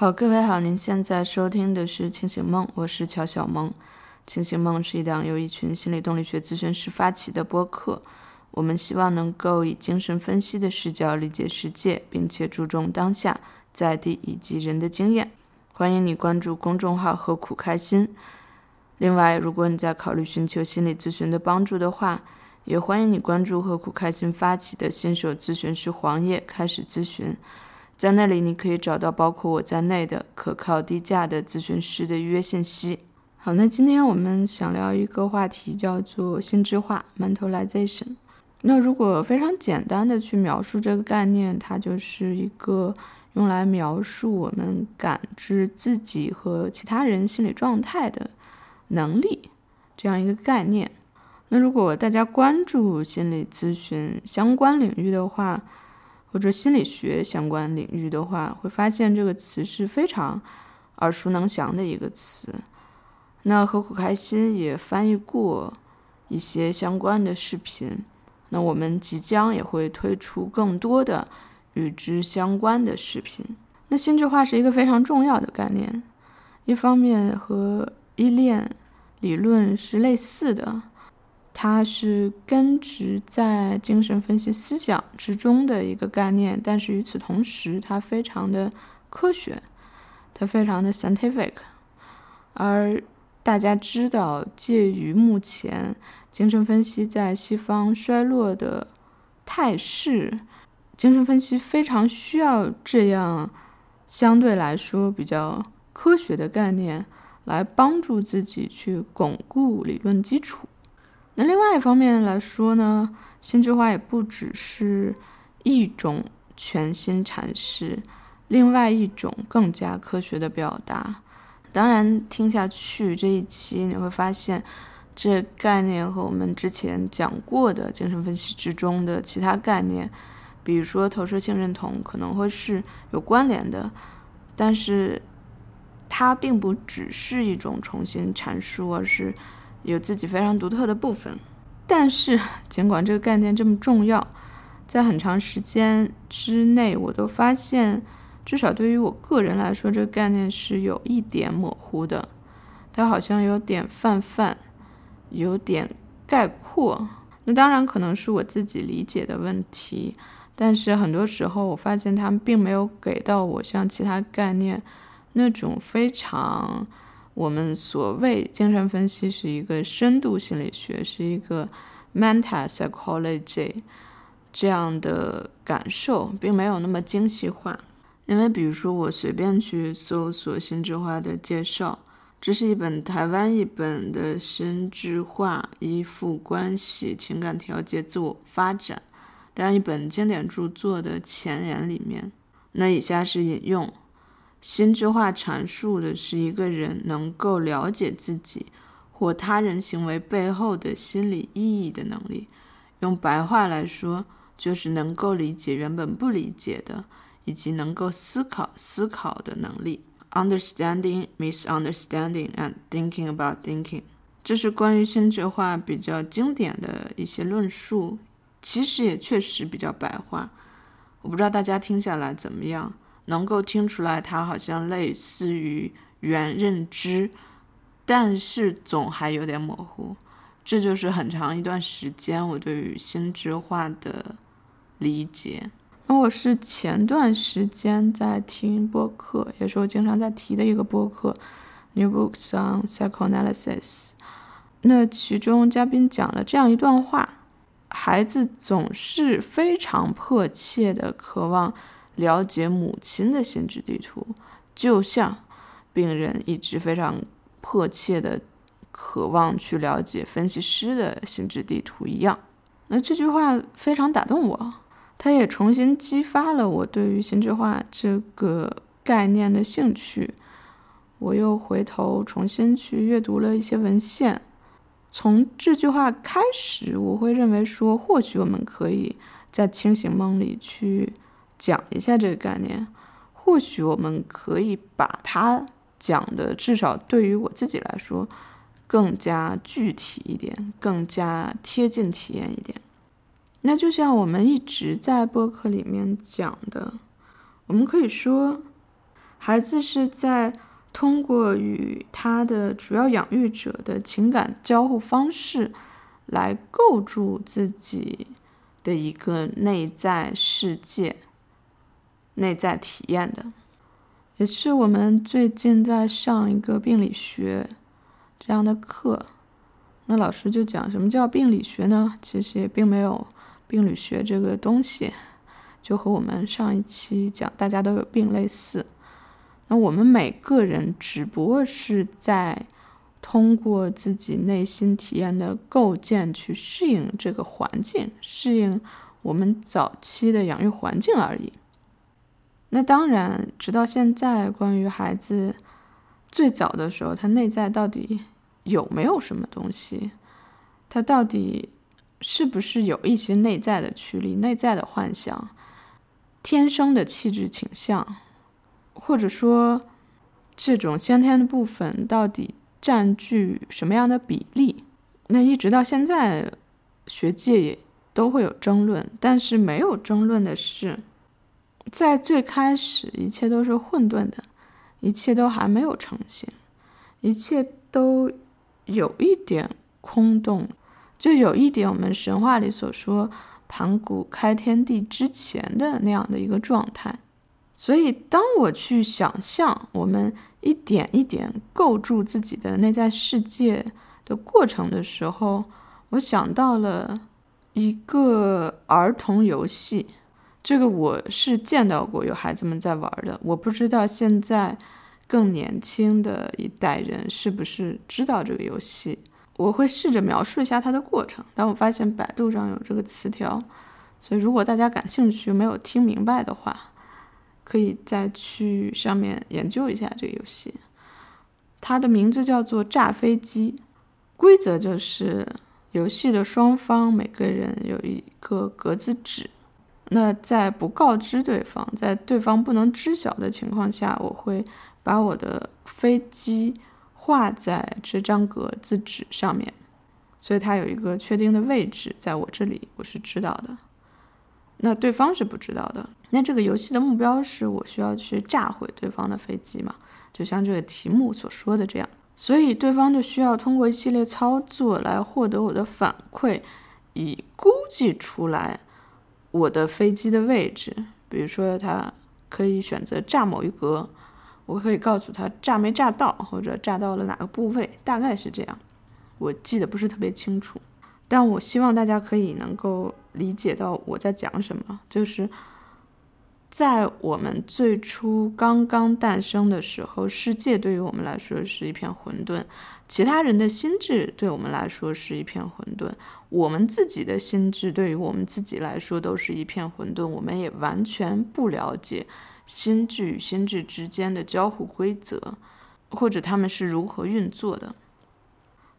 好，各位好，您现在收听的是《清醒梦》，我是乔小萌。《清醒梦》是一档由一群心理动力学咨询师发起的播客，我们希望能够以精神分析的视角理解世界，并且注重当下、在地以及人的经验。欢迎你关注公众号“何苦开心”。另外，如果你在考虑寻求心理咨询的帮助的话，也欢迎你关注“何苦开心”发起的新手咨询师黄页，开始咨询。在那里，你可以找到包括我在内的可靠、低价的咨询师的预约信息。好，那今天我们想聊一个话题，叫做心智化 （mentalization）。那如果非常简单的去描述这个概念，它就是一个用来描述我们感知自己和其他人心理状态的能力这样一个概念。那如果大家关注心理咨询相关领域的话，或者心理学相关领域的话，会发现这个词是非常耳熟能详的一个词。那何苦开心也翻译过一些相关的视频。那我们即将也会推出更多的与之相关的视频。那心智化是一个非常重要的概念，一方面和依恋理论是类似的。它是根植在精神分析思想之中的一个概念，但是与此同时，它非常的科学，它非常的 scientific。而大家知道，介于目前精神分析在西方衰落的态势，精神分析非常需要这样相对来说比较科学的概念来帮助自己去巩固理论基础。那另外一方面来说呢，心智化也不只是一种全新阐释，另外一种更加科学的表达。当然，听下去这一期你会发现，这概念和我们之前讲过的精神分析之中的其他概念，比如说投射性认同，可能会是有关联的。但是，它并不只是一种重新阐述，而是。有自己非常独特的部分，但是尽管这个概念这么重要，在很长时间之内，我都发现，至少对于我个人来说，这个概念是有一点模糊的，它好像有点泛泛，有点概括。那当然可能是我自己理解的问题，但是很多时候我发现他们并没有给到我像其他概念那种非常。我们所谓精神分析是一个深度心理学，是一个 meta psychology 这样的感受，并没有那么精细化。因为，比如说，我随便去搜索心智化的介绍，这是一本台湾一本的心智化依附关系、情感调节、自我发展这样一本经典著作的前言里面，那以下是引用。心智化阐述的是一个人能够了解自己或他人行为背后的心理意义的能力。用白话来说，就是能够理解原本不理解的，以及能够思考思考的能力。Understanding, misunderstanding, and thinking about thinking，这是关于心智化比较经典的一些论述，其实也确实比较白话。我不知道大家听下来怎么样。能够听出来，它好像类似于原认知，但是总还有点模糊。这就是很长一段时间我对于心智化的理解。那我是前段时间在听播客，也是我经常在提的一个播客《New Books on Psychoanalysis》。那其中嘉宾讲了这样一段话：孩子总是非常迫切的渴望。了解母亲的心智地图，就像病人一直非常迫切的渴望去了解分析师的心智地图一样。那这句话非常打动我，它也重新激发了我对于心智化这个概念的兴趣。我又回头重新去阅读了一些文献。从这句话开始，我会认为说，或许我们可以在清醒梦里去。讲一下这个概念，或许我们可以把它讲的至少对于我自己来说更加具体一点，更加贴近体验一点。那就像我们一直在播客里面讲的，我们可以说，孩子是在通过与他的主要养育者的情感交互方式，来构筑自己的一个内在世界、内在体验的。也是我们最近在上一个病理学这样的课，那老师就讲什么叫病理学呢？其实也并没有病理学这个东西，就和我们上一期讲大家都有病类似。那我们每个人只不过是在通过自己内心体验的构建去适应这个环境，适应我们早期的养育环境而已。那当然，直到现在，关于孩子最早的时候，他内在到底有没有什么东西？他到底是不是有一些内在的驱力、内在的幻想、天生的气质倾向，或者说这种先天的部分到底占据什么样的比例？那一直到现在，学界也都会有争论，但是没有争论的是。在最开始，一切都是混沌的，一切都还没有成型，一切都有一点空洞，就有一点我们神话里所说盘古开天地之前的那样的一个状态。所以，当我去想象我们一点一点构筑自己的内在世界的过程的时候，我想到了一个儿童游戏。这个我是见到过有孩子们在玩的，我不知道现在更年轻的一代人是不是知道这个游戏。我会试着描述一下它的过程，但我发现百度上有这个词条，所以如果大家感兴趣没有听明白的话，可以再去上面研究一下这个游戏。它的名字叫做炸飞机，规则就是游戏的双方每个人有一个格子纸。那在不告知对方，在对方不能知晓的情况下，我会把我的飞机画在这张格子纸上面，所以它有一个确定的位置，在我这里我是知道的，那对方是不知道的。那这个游戏的目标是我需要去炸毁对方的飞机嘛？就像这个题目所说的这样，所以对方就需要通过一系列操作来获得我的反馈，以估计出来。我的飞机的位置，比如说他可以选择炸某一格，我可以告诉他炸没炸到，或者炸到了哪个部位，大概是这样。我记得不是特别清楚，但我希望大家可以能够理解到我在讲什么，就是。在我们最初刚刚诞生的时候，世界对于我们来说是一片混沌，其他人的心智对我们来说是一片混沌，我们自己的心智对于我们自己来说都是一片混沌，我们也完全不了解心智与心智之间的交互规则，或者他们是如何运作的。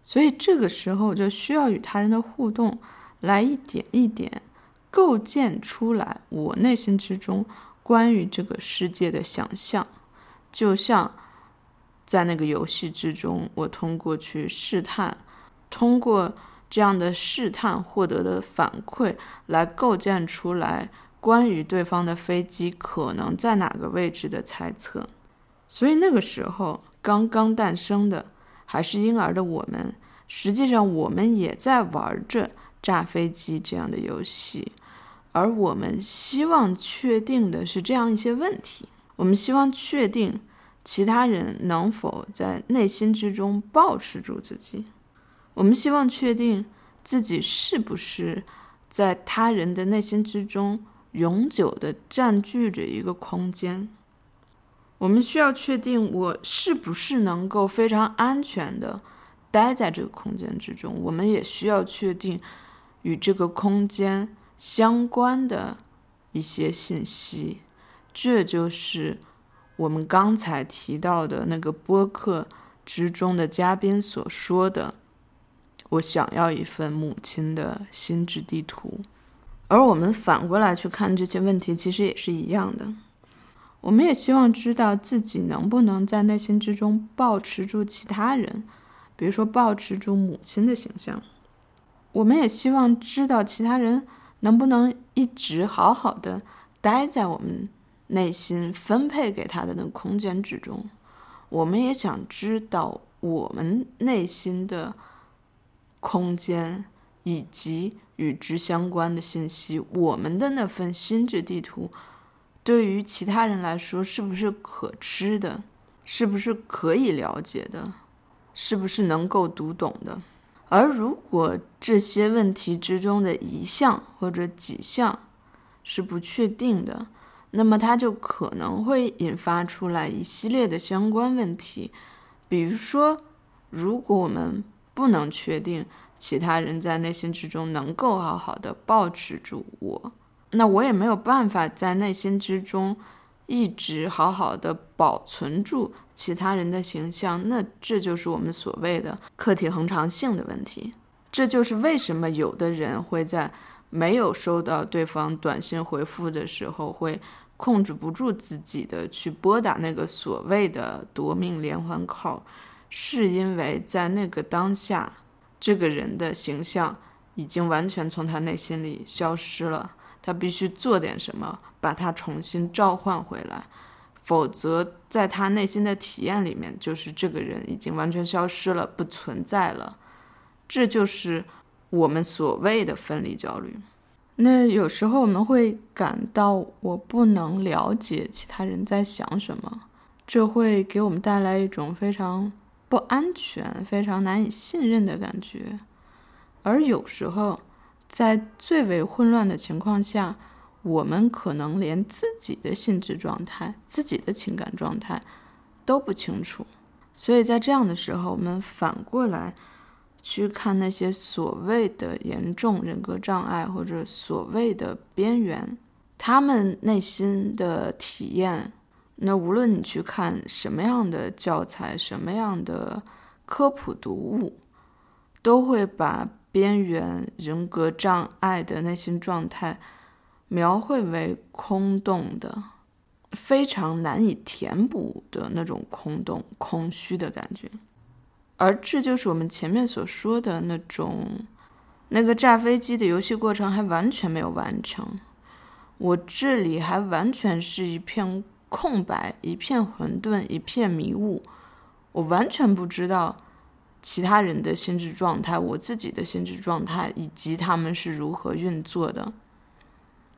所以这个时候就需要与他人的互动，来一点一点。构建出来我内心之中关于这个世界的想象，就像在那个游戏之中，我通过去试探，通过这样的试探获得的反馈，来构建出来关于对方的飞机可能在哪个位置的猜测。所以那个时候刚刚诞生的还是婴儿的我们，实际上我们也在玩着炸飞机这样的游戏。而我们希望确定的是这样一些问题：我们希望确定其他人能否在内心之中保持住自己；我们希望确定自己是不是在他人的内心之中永久的占据着一个空间；我们需要确定我是不是能够非常安全的待在这个空间之中；我们也需要确定与这个空间。相关的一些信息，这就是我们刚才提到的那个播客之中的嘉宾所说的：“我想要一份母亲的心智地图。”而我们反过来去看这些问题，其实也是一样的。我们也希望知道自己能不能在内心之中保持住其他人，比如说保持住母亲的形象。我们也希望知道其他人。能不能一直好好的待在我们内心分配给他的那空间之中。我们也想知道我们内心的空间以及与之相关的信息，我们的那份心智地图，对于其他人来说是不是可知的？是不是可以了解的？是不是能够读懂的？而如果这些问题之中的一项或者几项是不确定的，那么它就可能会引发出来一系列的相关问题。比如说，如果我们不能确定其他人在内心之中能够好好的保持住我，那我也没有办法在内心之中。一直好好的保存住其他人的形象，那这就是我们所谓的客体恒常性的问题。这就是为什么有的人会在没有收到对方短信回复的时候，会控制不住自己的去拨打那个所谓的夺命连环 call，是因为在那个当下，这个人的形象已经完全从他内心里消失了。他必须做点什么，把他重新召唤回来，否则在他内心的体验里面，就是这个人已经完全消失了，不存在了。这就是我们所谓的分离焦虑。那有时候我们会感到我不能了解其他人在想什么，这会给我们带来一种非常不安全、非常难以信任的感觉，而有时候。在最为混乱的情况下，我们可能连自己的心智状态、自己的情感状态都不清楚。所以在这样的时候，我们反过来去看那些所谓的严重人格障碍或者所谓的边缘，他们内心的体验。那无论你去看什么样的教材、什么样的科普读物，都会把。边缘人格障碍的内心状态，描绘为空洞的、非常难以填补的那种空洞、空虚的感觉，而这就是我们前面所说的那种，那个炸飞机的游戏过程还完全没有完成，我这里还完全是一片空白、一片混沌、一片迷雾，我完全不知道。其他人的心智状态，我自己的心智状态，以及他们是如何运作的。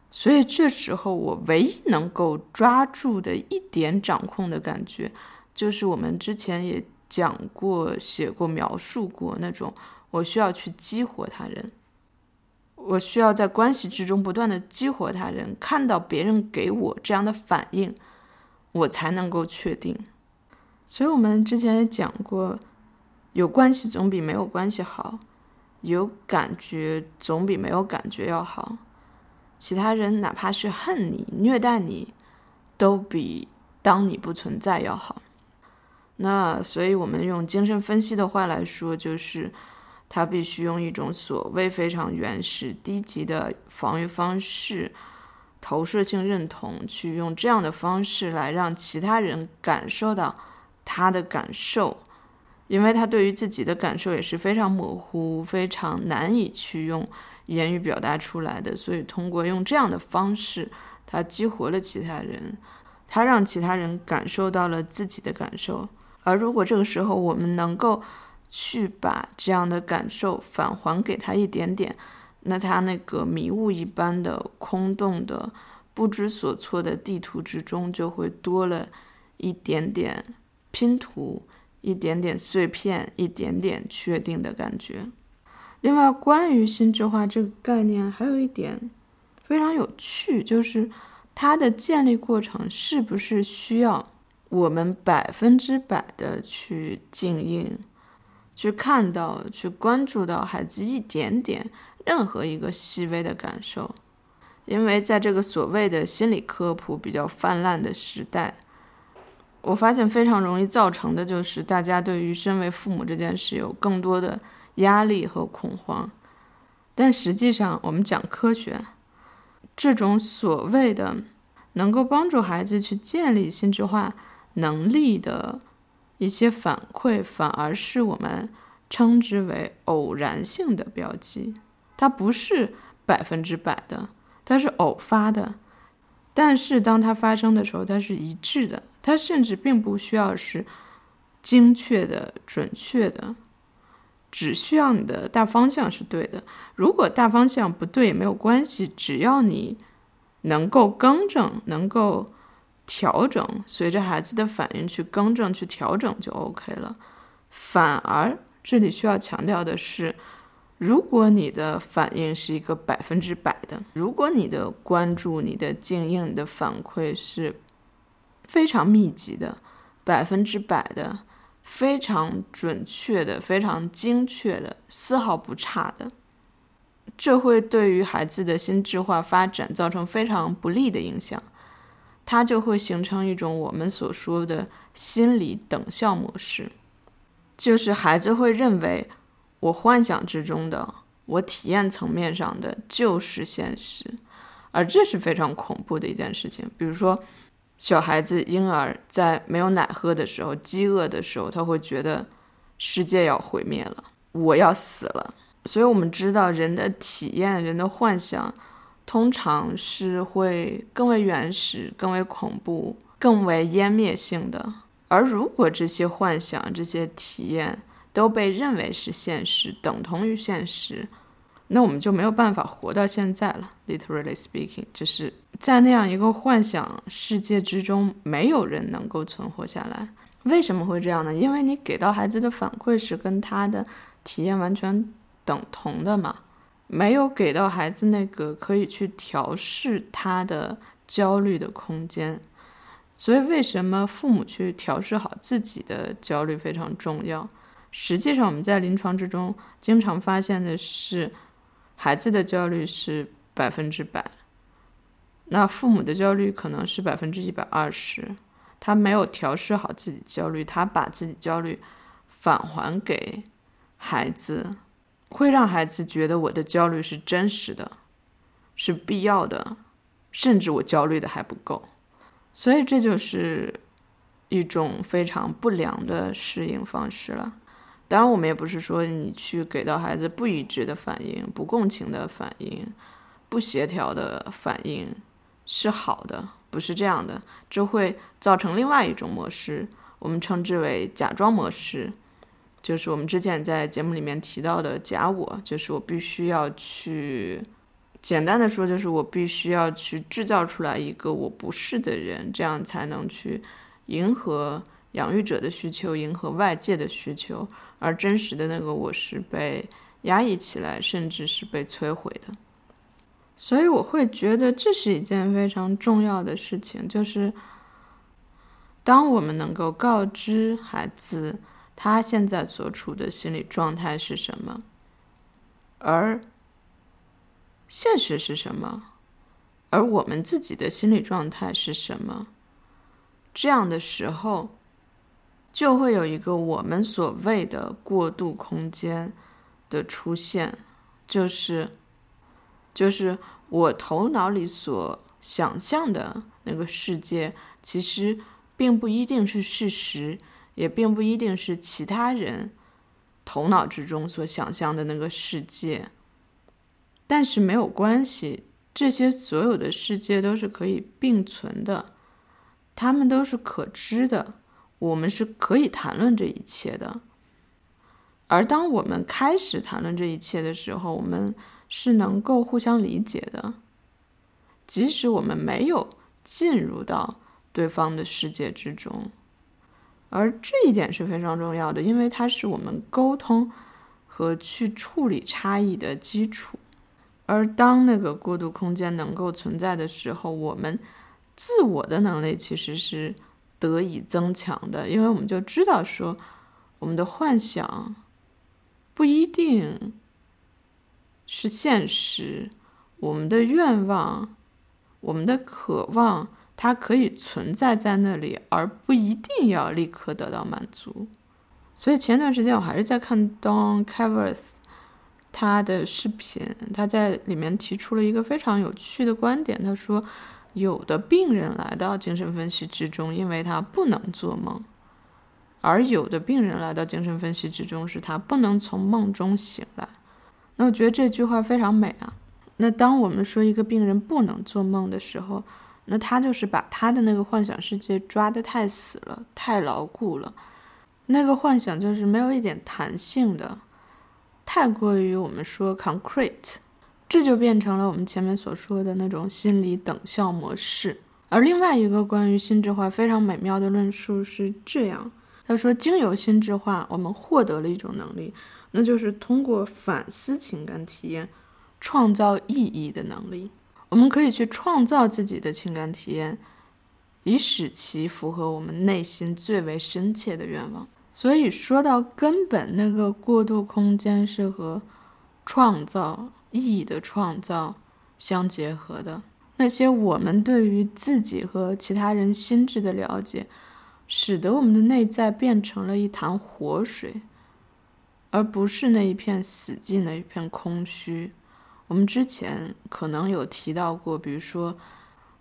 所以这时候，我唯一能够抓住的一点掌控的感觉，就是我们之前也讲过、写过、描述过那种，我需要去激活他人，我需要在关系之中不断的激活他人，看到别人给我这样的反应，我才能够确定。所以我们之前也讲过。有关系总比没有关系好，有感觉总比没有感觉要好。其他人哪怕是恨你、虐待你，都比当你不存在要好。那所以，我们用精神分析的话来说，就是他必须用一种所谓非常原始、低级的防御方式——投射性认同，去用这样的方式来让其他人感受到他的感受。因为他对于自己的感受也是非常模糊、非常难以去用言语表达出来的，所以通过用这样的方式，他激活了其他人，他让其他人感受到了自己的感受。而如果这个时候我们能够去把这样的感受返还给他一点点，那他那个迷雾一般的空洞的不知所措的地图之中，就会多了一点点拼图。一点点碎片，一点点确定的感觉。另外，关于心智化这个概念，还有一点非常有趣，就是它的建立过程是不是需要我们百分之百的去静音、去看到、去关注到孩子一点点任何一个细微的感受？因为在这个所谓的心理科普比较泛滥的时代。我发现非常容易造成的就是大家对于身为父母这件事有更多的压力和恐慌，但实际上我们讲科学，这种所谓的能够帮助孩子去建立心智化能力的一些反馈，反而是我们称之为偶然性的标记，它不是百分之百的，它是偶发的。但是当它发生的时候，它是一致的，它甚至并不需要是精确的、准确的，只需要你的大方向是对的。如果大方向不对也没有关系，只要你能够更正、能够调整，随着孩子的反应去更正、去调整就 OK 了。反而这里需要强调的是。如果你的反应是一个百分之百的，如果你的关注、你的经验、你的反馈是非常密集的、百分之百的、非常准确的、非常精确的、丝毫不差的，这会对于孩子的心智化发展造成非常不利的影响。它就会形成一种我们所说的心理等效模式，就是孩子会认为。我幻想之中的，我体验层面上的就是现实，而这是非常恐怖的一件事情。比如说，小孩子婴儿在没有奶喝的时候，饥饿的时候，他会觉得世界要毁灭了，我要死了。所以，我们知道人的体验、人的幻想，通常是会更为原始、更为恐怖、更为湮灭性的。而如果这些幻想、这些体验，都被认为是现实，等同于现实，那我们就没有办法活到现在了。Literally speaking，就是在那样一个幻想世界之中，没有人能够存活下来。为什么会这样呢？因为你给到孩子的反馈是跟他的体验完全等同的嘛，没有给到孩子那个可以去调试他的焦虑的空间。所以，为什么父母去调试好自己的焦虑非常重要？实际上，我们在临床之中经常发现的是，孩子的焦虑是百分之百，那父母的焦虑可能是百分之一百二十。他没有调试好自己焦虑，他把自己焦虑返还给孩子，会让孩子觉得我的焦虑是真实的，是必要的，甚至我焦虑的还不够。所以，这就是一种非常不良的适应方式了。当然，我们也不是说你去给到孩子不一致的反应、不共情的反应、不协调的反应是好的，不是这样的，这会造成另外一种模式，我们称之为假装模式，就是我们之前在节目里面提到的假我，就是我必须要去，简单的说，就是我必须要去制造出来一个我不是的人，这样才能去迎合养育者的需求，迎合外界的需求。而真实的那个我是被压抑起来，甚至是被摧毁的，所以我会觉得这是一件非常重要的事情，就是当我们能够告知孩子他现在所处的心理状态是什么，而现实是什么，而我们自己的心理状态是什么，这样的时候。就会有一个我们所谓的过渡空间的出现，就是，就是我头脑里所想象的那个世界，其实并不一定是事实，也并不一定是其他人头脑之中所想象的那个世界。但是没有关系，这些所有的世界都是可以并存的，它们都是可知的。我们是可以谈论这一切的，而当我们开始谈论这一切的时候，我们是能够互相理解的，即使我们没有进入到对方的世界之中，而这一点是非常重要的，因为它是我们沟通和去处理差异的基础。而当那个过渡空间能够存在的时候，我们自我的能力其实是。得以增强的，因为我们就知道说，我们的幻想不一定是现实，我们的愿望、我们的渴望，它可以存在在那里，而不一定要立刻得到满足。所以前段时间我还是在看 Don Caverth 他的视频，他在里面提出了一个非常有趣的观点，他说。有的病人来到精神分析之中，因为他不能做梦；而有的病人来到精神分析之中，是他不能从梦中醒来。那我觉得这句话非常美啊。那当我们说一个病人不能做梦的时候，那他就是把他的那个幻想世界抓得太死了，太牢固了。那个幻想就是没有一点弹性的，太过于我们说 concrete，这就变成了我们前面所说的那种心理等效模式。而另外一个关于心智化非常美妙的论述是这样：他说，经由心智化，我们获得了一种能力，那就是通过反思情感体验，创造意义的能力。我们可以去创造自己的情感体验，以使其符合我们内心最为深切的愿望。所以说到根本，那个过渡空间是和创造意义的创造相结合的。那些我们对于自己和其他人心智的了解，使得我们的内在变成了一潭活水，而不是那一片死寂、那一片空虚。我们之前可能有提到过，比如说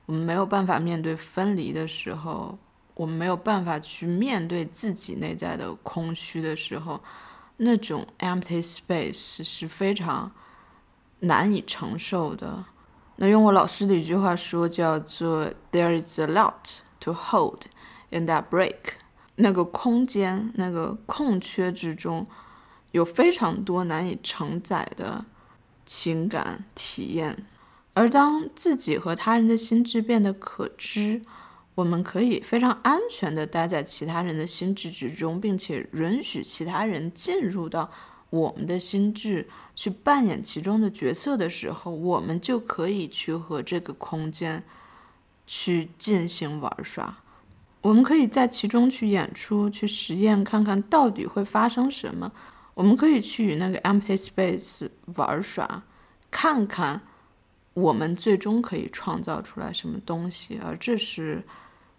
我们没有办法面对分离的时候。我们没有办法去面对自己内在的空虚的时候，那种 empty space 是非常难以承受的。那用我老师的一句话说，叫做 "There is a lot to hold in that break"，那个空间、那个空缺之中，有非常多难以承载的情感体验。而当自己和他人的心智变得可知，我们可以非常安全地待在其他人的心智之中，并且允许其他人进入到我们的心智去扮演其中的角色的时候，我们就可以去和这个空间去进行玩耍。我们可以在其中去演出、去实验，看看到底会发生什么。我们可以去与那个 empty space 玩耍，看看我们最终可以创造出来什么东西，而这是。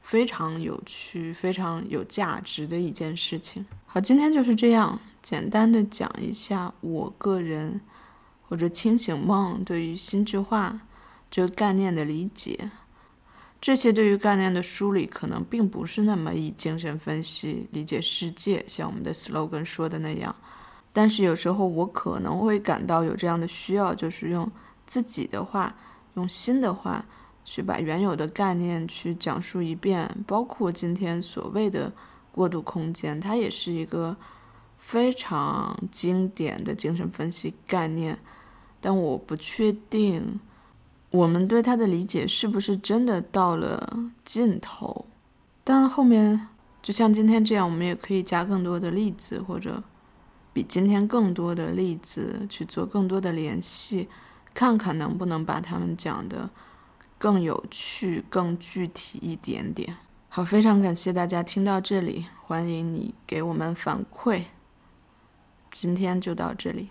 非常有趣、非常有价值的一件事情。好，今天就是这样，简单的讲一下我个人或者清醒梦对于心智化这个概念的理解。这些对于概念的梳理，可能并不是那么以精神分析理解世界，像我们的 slogan 说的那样。但是有时候我可能会感到有这样的需要，就是用自己的话，用心的话。去把原有的概念去讲述一遍，包括今天所谓的过渡空间，它也是一个非常经典的精神分析概念。但我不确定我们对它的理解是不是真的到了尽头。但后面就像今天这样，我们也可以加更多的例子，或者比今天更多的例子去做更多的联系，看看能不能把他们讲的。更有趣、更具体一点点。好，非常感谢大家听到这里，欢迎你给我们反馈。今天就到这里。